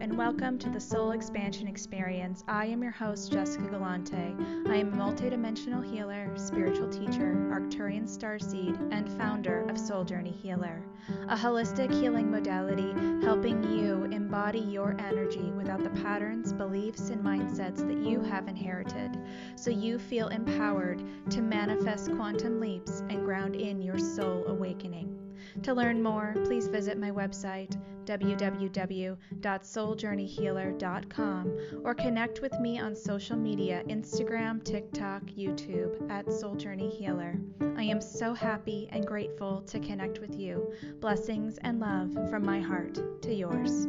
And welcome to the Soul Expansion Experience. I am your host, Jessica Galante. I am a multidimensional healer, spiritual teacher, Arcturian starseed, and founder of Soul Journey Healer, a holistic healing modality helping you embody your energy without the patterns, beliefs, and mindsets that you have inherited, so you feel empowered to manifest quantum leaps and ground in your soul awakening. To learn more, please visit my website, www.souljourneyhealer.com, or connect with me on social media Instagram, TikTok, YouTube at Soul Journey Healer. I am so happy and grateful to connect with you. Blessings and love from my heart to yours.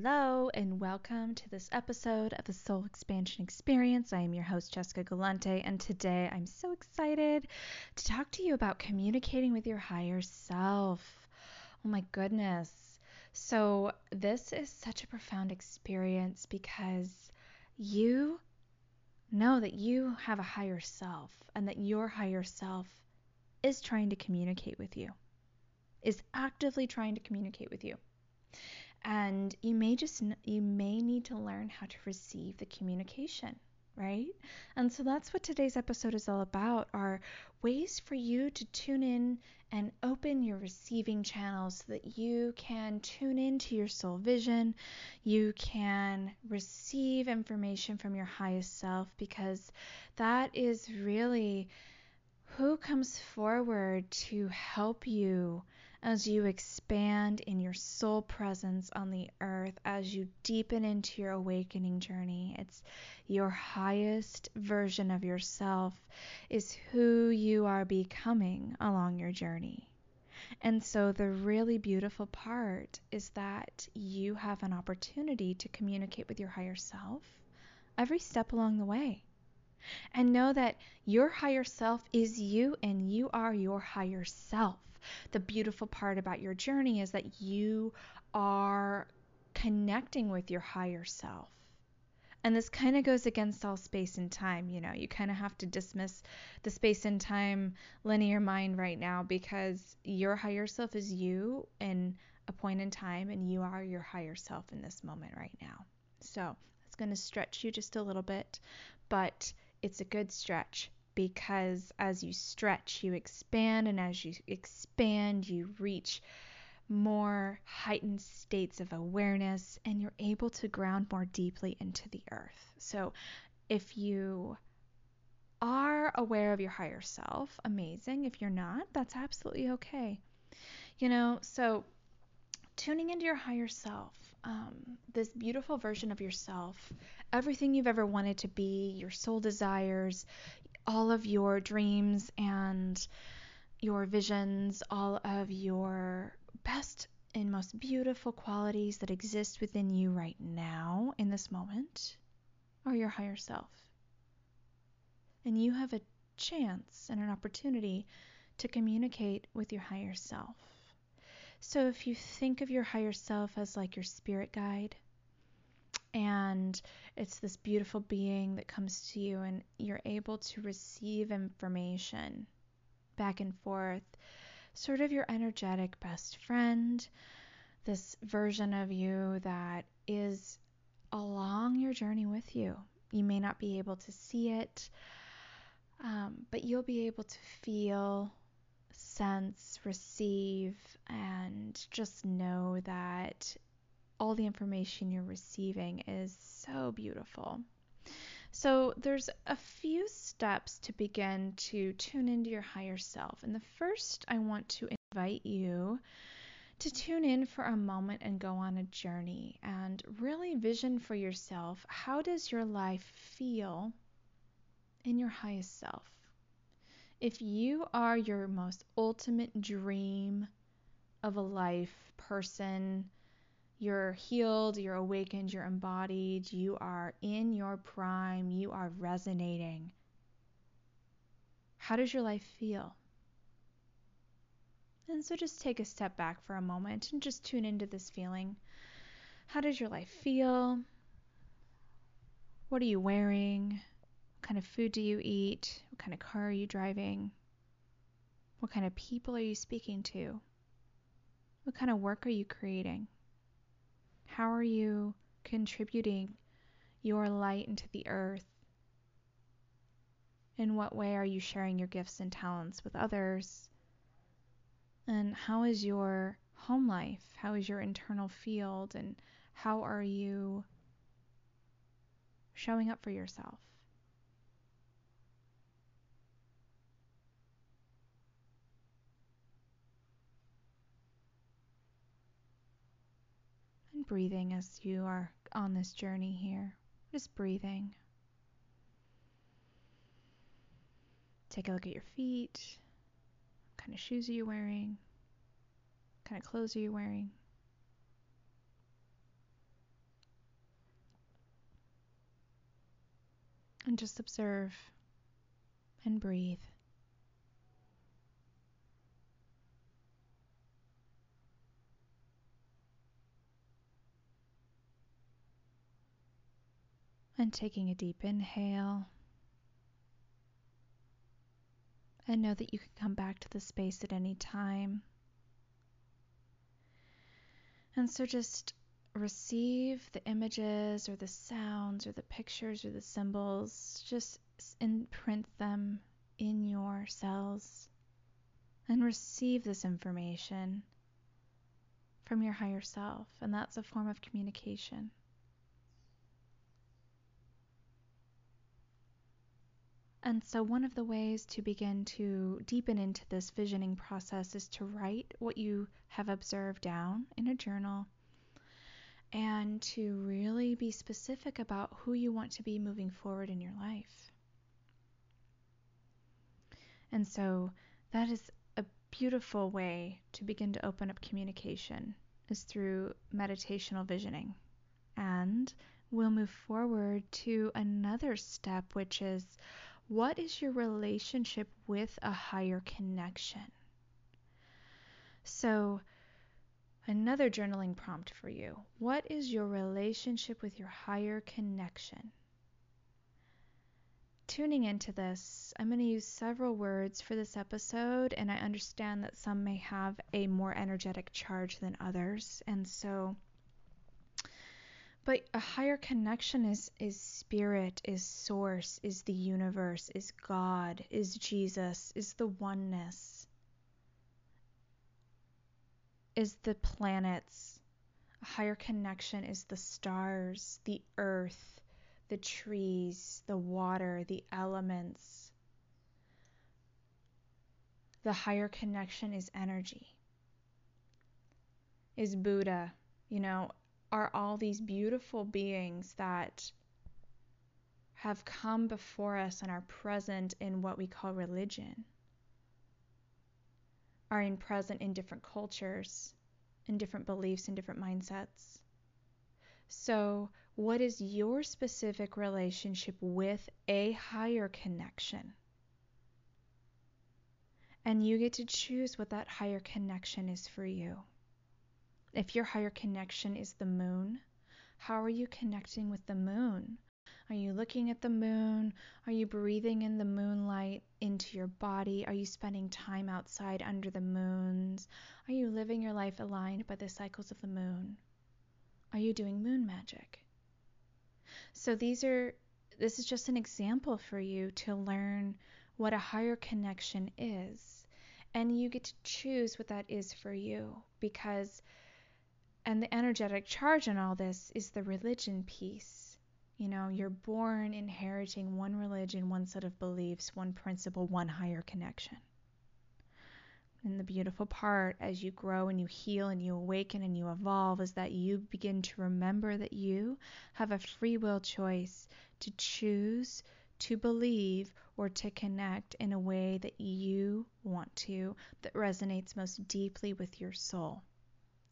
Hello, and welcome to this episode of the Soul Expansion Experience. I am your host, Jessica Galante, and today I'm so excited to talk to you about communicating with your higher self. Oh my goodness. So, this is such a profound experience because you know that you have a higher self and that your higher self is trying to communicate with you, is actively trying to communicate with you and you may just you may need to learn how to receive the communication right? And so that's what today's episode is all about are ways for you to tune in and open your receiving channels so that you can tune into your soul vision. You can receive information from your highest self because that is really who comes forward to help you as you expand in your soul presence on the earth, as you deepen into your awakening journey. It's your highest version of yourself, is who you are becoming along your journey. And so, the really beautiful part is that you have an opportunity to communicate with your higher self every step along the way. And know that your higher self is you and you are your higher self the beautiful part about your journey is that you are connecting with your higher self. And this kind of goes against all space and time. You know, you kind of have to dismiss the space and time linear mind right now because your higher self is you in a point in time, and you are your higher self in this moment right now. So it's going to stretch you just a little bit, but it's a good stretch because as you stretch, you expand, and as you expand, you reach more heightened states of awareness and you're able to ground more deeply into the earth. So, if you are aware of your higher self, amazing. If you're not, that's absolutely okay. You know, so tuning into your higher self, um, this beautiful version of yourself, everything you've ever wanted to be, your soul desires, all of your dreams and your visions, all of your best and most beautiful qualities that exist within you right now in this moment are your higher self. And you have a chance and an opportunity to communicate with your higher self. So if you think of your higher self as like your spirit guide, and it's this beautiful being that comes to you and you're able to receive information back and forth. Sort of your energetic best friend this version of you that is along your journey with you. You may not be able to see it um, but you'll be able to feel sense receive and just know that all the information you're receiving is so beautiful. So, there's a few steps to begin to tune into your higher self. And the first, I want to invite you to tune in for a moment and go on a journey and really vision for yourself how does your life feel in your highest self? If you are your most ultimate dream of a life, person, you're healed, you're awakened, you're embodied, you are in your prime, you are resonating. How does your life feel? And so just take a step back for a moment and just tune into this feeling. How does your life feel? What are you wearing? What kind of food do you eat? What kind of car are you driving? What kind of people are you speaking to? What kind of work are you creating? How are you contributing your light into the earth? In what way are you sharing your gifts and talents with others? And how is your home life? How is your internal field? And how are you showing up for yourself? Breathing as you are on this journey here. Just breathing. Take a look at your feet. What kind of shoes are you wearing? What kind of clothes are you wearing? And just observe and breathe. And taking a deep inhale. And know that you can come back to the space at any time. And so just receive the images or the sounds or the pictures or the symbols, just imprint them in your cells and receive this information from your higher self. And that's a form of communication. And so, one of the ways to begin to deepen into this visioning process is to write what you have observed down in a journal and to really be specific about who you want to be moving forward in your life. And so, that is a beautiful way to begin to open up communication is through meditational visioning. And we'll move forward to another step, which is what is your relationship with a higher connection? So, another journaling prompt for you. What is your relationship with your higher connection? Tuning into this, I'm going to use several words for this episode, and I understand that some may have a more energetic charge than others. And so, but a higher connection is is spirit, is source, is the universe, is God, is Jesus, is the oneness. Is the planets. A higher connection is the stars, the earth, the trees, the water, the elements. The higher connection is energy. Is Buddha, you know, are all these beautiful beings that have come before us and are present in what we call religion, are in present in different cultures, in different beliefs and different mindsets. So, what is your specific relationship with a higher connection? And you get to choose what that higher connection is for you. If your higher connection is the moon, how are you connecting with the moon? Are you looking at the moon? Are you breathing in the moonlight into your body? Are you spending time outside under the moons? Are you living your life aligned by the cycles of the moon? Are you doing moon magic? So these are this is just an example for you to learn what a higher connection is. And you get to choose what that is for you because and the energetic charge in all this is the religion piece. You know, you're born inheriting one religion, one set of beliefs, one principle, one higher connection. And the beautiful part as you grow and you heal and you awaken and you evolve is that you begin to remember that you have a free will choice to choose to believe or to connect in a way that you want to, that resonates most deeply with your soul.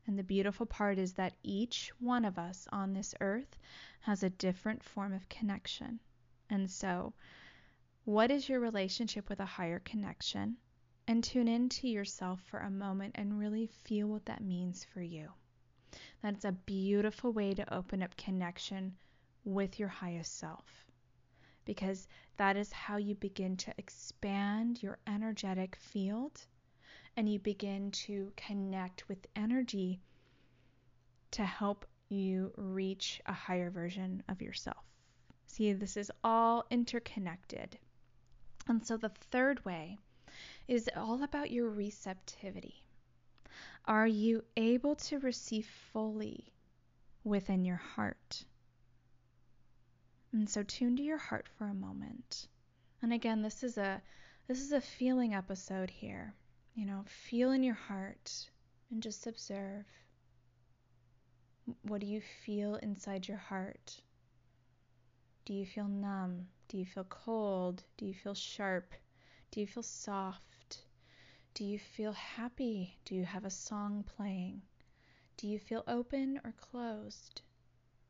And the beautiful part is that each one of us on this earth has a different form of connection. And so, what is your relationship with a higher connection? And tune into yourself for a moment and really feel what that means for you. That's a beautiful way to open up connection with your highest self. Because that is how you begin to expand your energetic field and you begin to connect with energy to help you reach a higher version of yourself. See, this is all interconnected. And so the third way is all about your receptivity. Are you able to receive fully within your heart? And so tune to your heart for a moment. And again, this is a this is a feeling episode here. You know, feel in your heart and just observe. What do you feel inside your heart? Do you feel numb? Do you feel cold? Do you feel sharp? Do you feel soft? Do you feel happy? Do you have a song playing? Do you feel open or closed?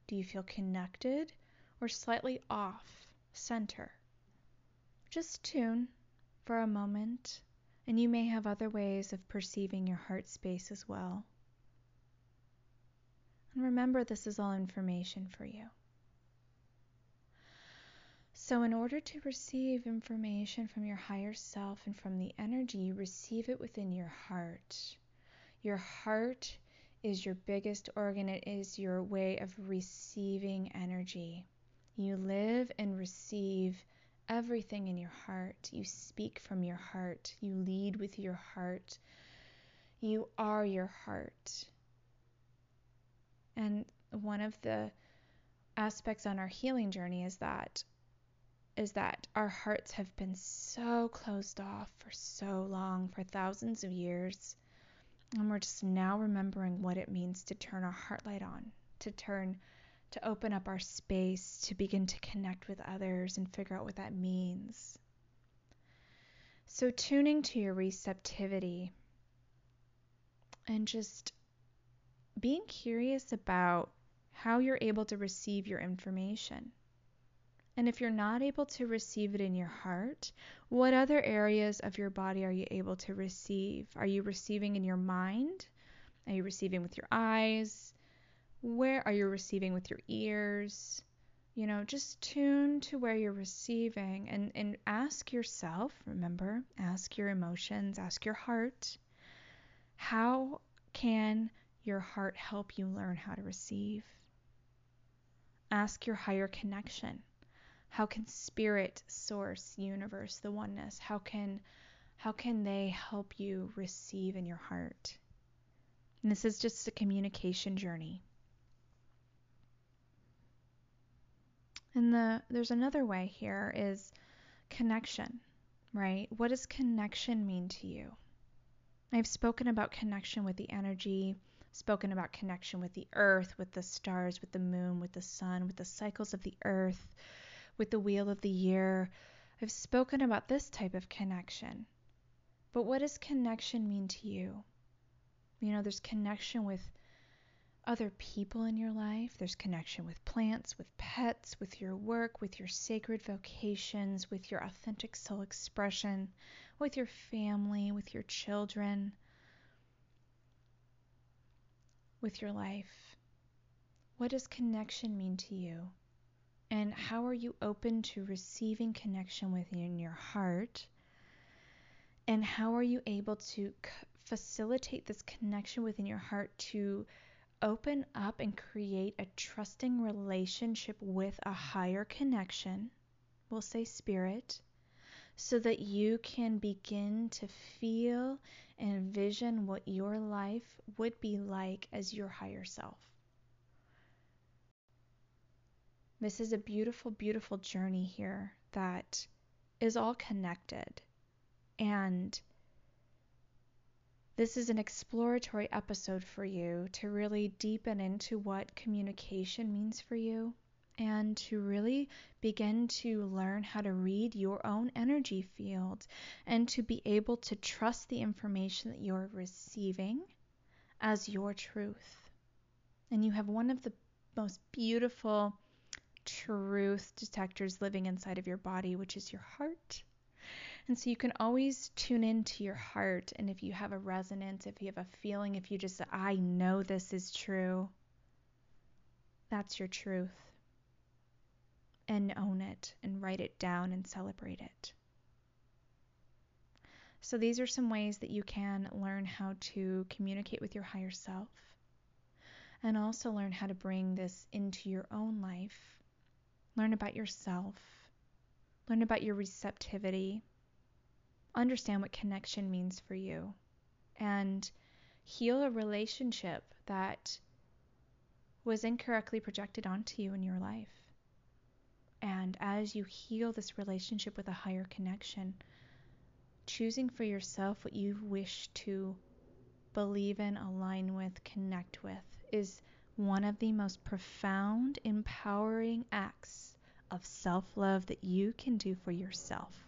Do you feel connected or slightly off center? Just tune for a moment, and you may have other ways of perceiving your heart space as well. And remember, this is all information for you. So, in order to receive information from your higher self and from the energy, you receive it within your heart. Your heart is your biggest organ, it is your way of receiving energy. You live and receive everything in your heart. You speak from your heart. You lead with your heart. You are your heart. And one of the aspects on our healing journey is that is that our hearts have been so closed off for so long, for thousands of years. And we're just now remembering what it means to turn our heart light on, to turn to open up our space, to begin to connect with others and figure out what that means. So, tuning to your receptivity and just being curious about how you're able to receive your information. And if you're not able to receive it in your heart, what other areas of your body are you able to receive? Are you receiving in your mind? Are you receiving with your eyes? Where are you receiving with your ears? You know, just tune to where you're receiving and, and ask yourself, remember, ask your emotions, ask your heart, how can your heart help you learn how to receive? Ask your higher connection. How can spirit, source, universe, the oneness, how can how can they help you receive in your heart? And this is just a communication journey. And the there's another way here is connection, right? What does connection mean to you? I've spoken about connection with the energy, spoken about connection with the earth, with the stars, with the moon, with the sun, with the cycles of the earth, with the wheel of the year. I've spoken about this type of connection. But what does connection mean to you? You know, there's connection with other people in your life. There's connection with plants, with pets, with your work, with your sacred vocations, with your authentic soul expression, with your family, with your children, with your life. What does connection mean to you? And how are you open to receiving connection within your heart? And how are you able to c- facilitate this connection within your heart to open up and create a trusting relationship with a higher connection, we'll say spirit, so that you can begin to feel and envision what your life would be like as your higher self. This is a beautiful, beautiful journey here that is all connected. And this is an exploratory episode for you to really deepen into what communication means for you and to really begin to learn how to read your own energy field and to be able to trust the information that you're receiving as your truth. And you have one of the most beautiful truth detectors living inside of your body, which is your heart. And so you can always tune into your heart. And if you have a resonance, if you have a feeling, if you just say, I know this is true, that's your truth. And own it and write it down and celebrate it. So, these are some ways that you can learn how to communicate with your higher self and also learn how to bring this into your own life. Learn about yourself, learn about your receptivity, understand what connection means for you, and heal a relationship that was incorrectly projected onto you in your life. And as you heal this relationship with a higher connection, choosing for yourself what you wish to believe in, align with, connect with is one of the most profound, empowering acts of self love that you can do for yourself.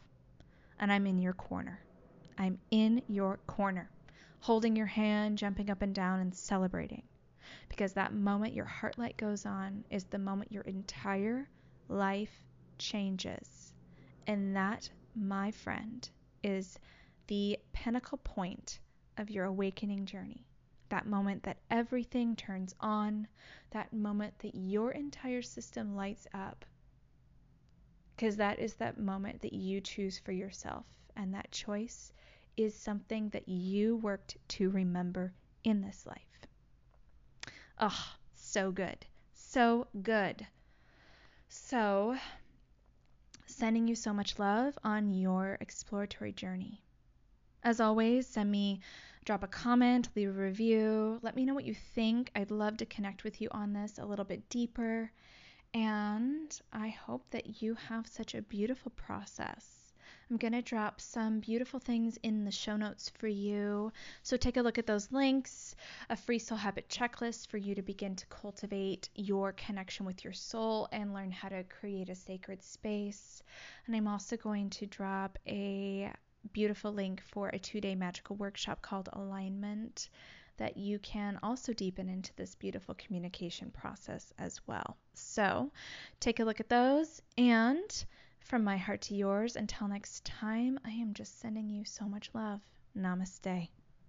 And I'm in your corner. I'm in your corner, holding your hand, jumping up and down, and celebrating. Because that moment your heart light goes on is the moment your entire life changes. And that, my friend, is the pinnacle point of your awakening journey. That moment that everything turns on, that moment that your entire system lights up. Because that is that moment that you choose for yourself. And that choice is something that you worked to remember in this life. Oh, so good. So good. So, sending you so much love on your exploratory journey. As always, send me, drop a comment, leave a review, let me know what you think. I'd love to connect with you on this a little bit deeper. And I hope that you have such a beautiful process I'm going to drop some beautiful things in the show notes for you. So take a look at those links, a free soul habit checklist for you to begin to cultivate your connection with your soul and learn how to create a sacred space. And I'm also going to drop a beautiful link for a two day magical workshop called Alignment that you can also deepen into this beautiful communication process as well. So take a look at those and from my heart to yours, until next time, I am just sending you so much love. Namaste.